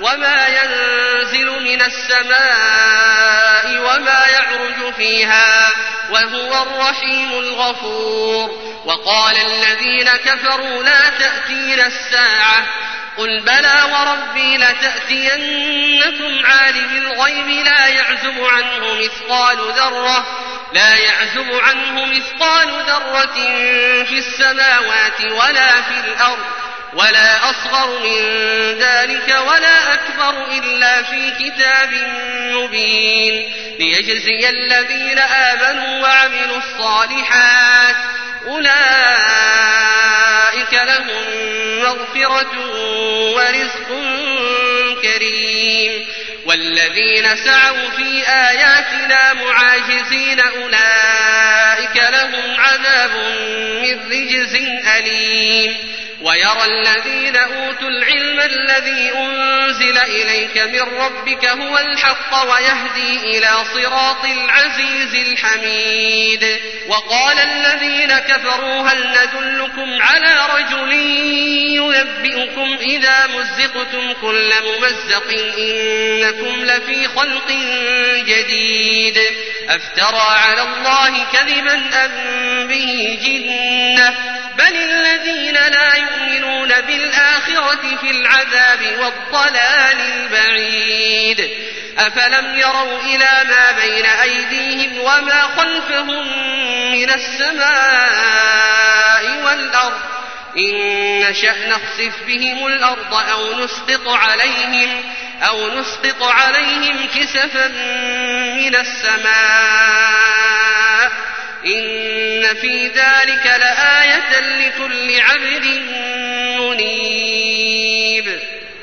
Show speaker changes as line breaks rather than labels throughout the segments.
وما ينزل من السماء وما يعرج فيها وهو الرحيم الغفور وقال الذين كفروا لا تأتينا الساعة قل بلى وربي لتأتينكم عالم الغيب لا يعزب عنه مثقال ذرة لا يعزب عنه مثقال ذرة في السماوات ولا في الأرض ولا أصغر من ذلك ولا أكبر إلا في كتاب مبين ليجزي الذين آمنوا وعملوا الصالحات. أولئك لهم مغفرة ورزق كريم. والذين سعوا في آياتنا معاجزين أولئك لهم عذاب من رجز أليم. ويرى الذين أوتوا العلم الذي أنزل إليك من ربك هو الحق ويهدي إلى صراط العزيز الحميد. وقال الذين كفروا هل ندلكم على رجل ينبئكم إذا مزقتم كل ممزق إنكم لفي خلق جديد. أفترى على الله كذبا أم به جنة؟ بل الذين لا يؤمنون في العذاب والضلال البعيد. أفلم يروا إلى ما بين أيديهم وما خلفهم من السماء والأرض؟ إن نشأ نخسف بهم الأرض أو نسقط عليهم أو نسقط عليهم كسفا من السماء. إن في ذلك لآية لكل عبد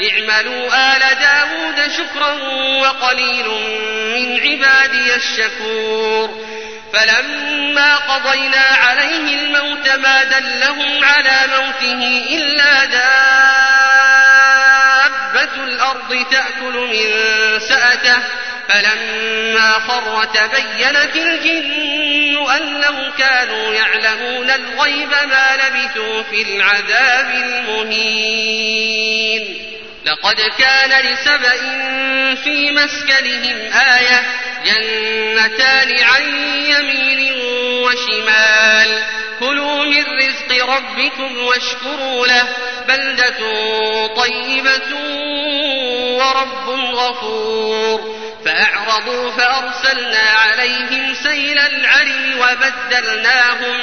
اعملوا آل داود شكرا وقليل من عبادي الشكور. فلما قضينا عليه الموت ما دلهم على موته إلا دابة الأرض تأكل من سأته. فلما خر تبينت الجن أن لو كانوا يعلمون الغيب ما لبثوا في العذاب المهين. لقد كان لسبأ في مسكنهم آية جنتان عن يمين وشمال. كلوا من رزق ربكم واشكروا له. بلدة طيبة ورب غفور. فأعرضوا فأرسلنا عليهم سيل العرم وبدلناهم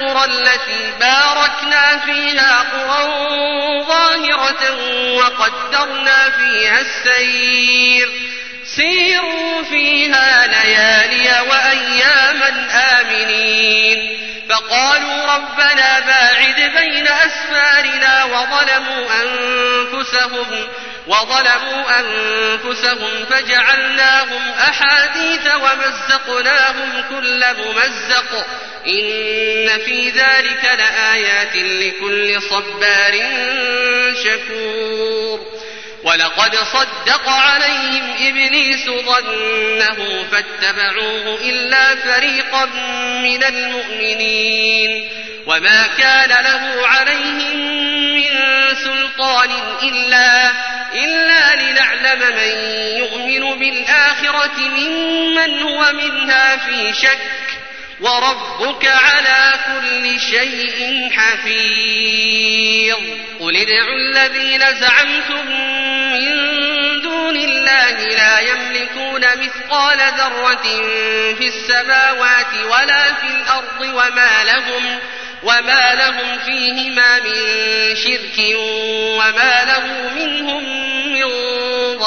القرى التي باركنا فيها قرى ظاهرة وقدرنا فيها السير. سيروا فيها ليالي وأياما آمنين. فقالوا ربنا باعد بين أسفارنا وظلموا أنفسهم وظلموا أنفسهم فجعلناهم أحاديث ومزقناهم كل ممزق إن في ذلك لآيات لكل صبار شكور. ولقد صدق عليهم إبليس ظنه فاتبعوه إلا فريقا من المؤمنين. وما كان له عليهم من سلطان إلا إلا لنعلم من يؤمن بالآخرة ممن هو منها في شك وربك على كل شيء حفيظ قل ادعوا الذين زعمتم من دون الله لا يملكون مثقال ذرة في السماوات ولا في الأرض وما لهم وما لهم فيهما من شرك وما له منهم من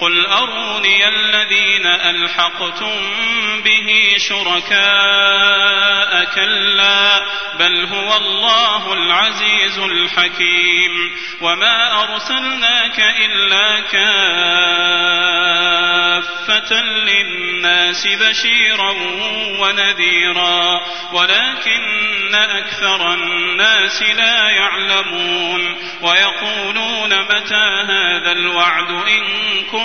قل أروني الذين ألحقتم به شركاء كلا بل هو الله العزيز الحكيم وما أرسلناك إلا كافة للناس بشيرا ونذيرا ولكن أكثر الناس لا يعلمون ويقولون متى هذا الوعد إن كنتم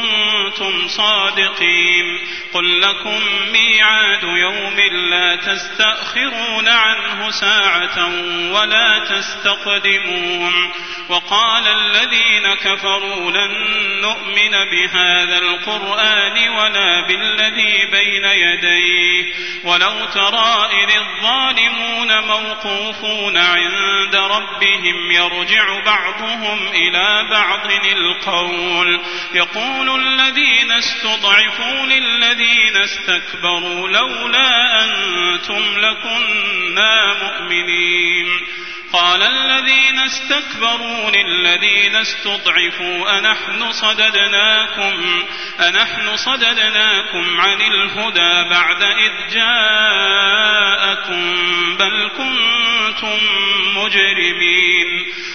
صادقين. قل لكم ميعاد يوم لا تستأخرون عنه ساعة ولا تستقدمون. وقال الذين كفروا لن نؤمن بهذا القرآن ولا بالذي بين يديه. ولو ترى إذ الظالمون موقوفون عند ربهم يرجع بعضهم إلى بعض القول. يقول الذين استضعفوا للذين استكبروا لولا أنتم لكنا مؤمنين. قال الذين استكبروا للذين استضعفوا أنحن صددناكم أنحن صددناكم عن الهدى بعد إذ جاءكم بل كنتم مجرمين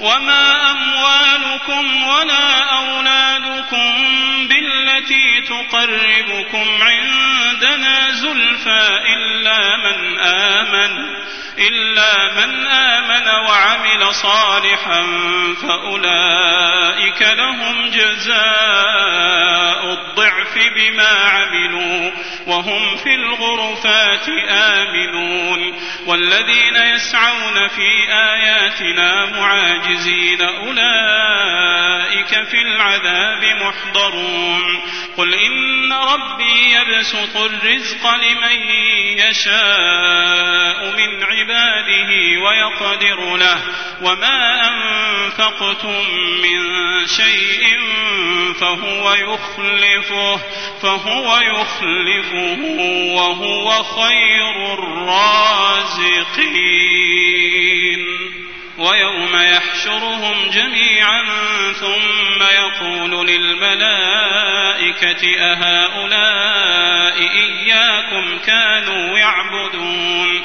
وما أموالكم ولا أولادكم بالتي تقربكم عندنا زلفى إلا من آمن إلا من آمن وعمل صالحا فأولئك لهم جزاء الضعف. بما عملوا وهم في الغرفات آمنون والذين يسعون في آياتنا معاجزين أولئك في العذاب محضرون قل إن ربي يبسط الرزق لمن يشاء من عباده ويقدر له. وما أنفقتم من شيء فهو يخلفه فهو يخلفه وهو خير الرازقين. ويوم يحشرهم جميعا ثم يقول للملائكة أهؤلاء إياكم كانوا يعبدون.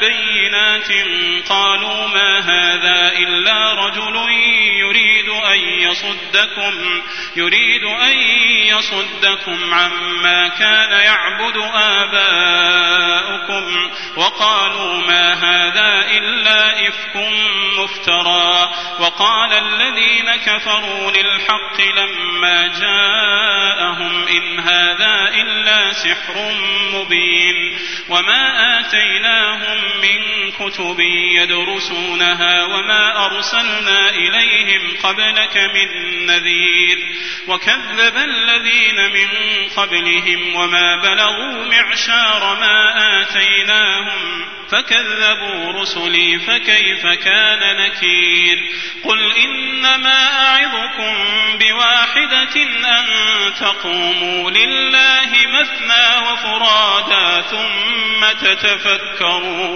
بينات قالوا ما هذا إلا رجل يريد أن يصدكم يريد أن يصدكم عما كان يعبد آباؤكم. وقالوا ما هذا إلا إفك مفترى. وقال الذين كفروا للحق لما جاءهم إن هذا إلا سحر مبين. وما آتيناهم من كتب يدرسونها وما أرسلنا إليهم قبلك من نذير وكذب الذين من قبلهم وما بلغوا معشار ما آتيناهم فكذبوا رسلي فكيف كان نكير قل إنما أعظكم بواحدة أن تقوموا لله مثنى وفرادا ثم تتفكروا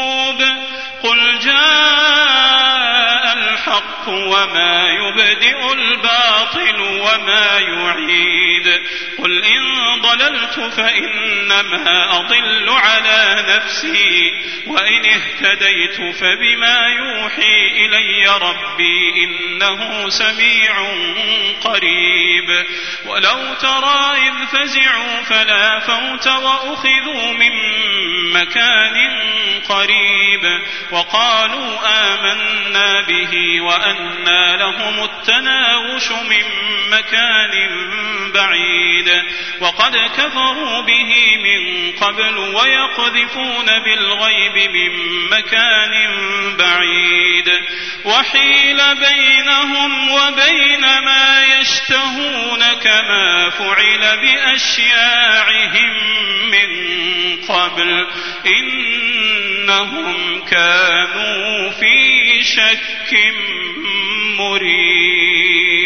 الحق وما يبدئ الباطل وما يعيد. قل إن ضللت فإنما أضل على نفسي وإن اهتديت فبما يوحي إلي ربي إنه سميع قريب. ولو ترى إذ فزعوا فلا فوت وأخذوا من مكان قريب. وقالوا آمنا به وأنى لهم التناوش من مكان بعيد. وقد كفروا به من قبل ويقذفون بالغيب من مكان بعيد. وحيل بينهم وبين ما يشتهون كما فعل بأشياعهم من قبل. إنهم كانوا في شك. مریب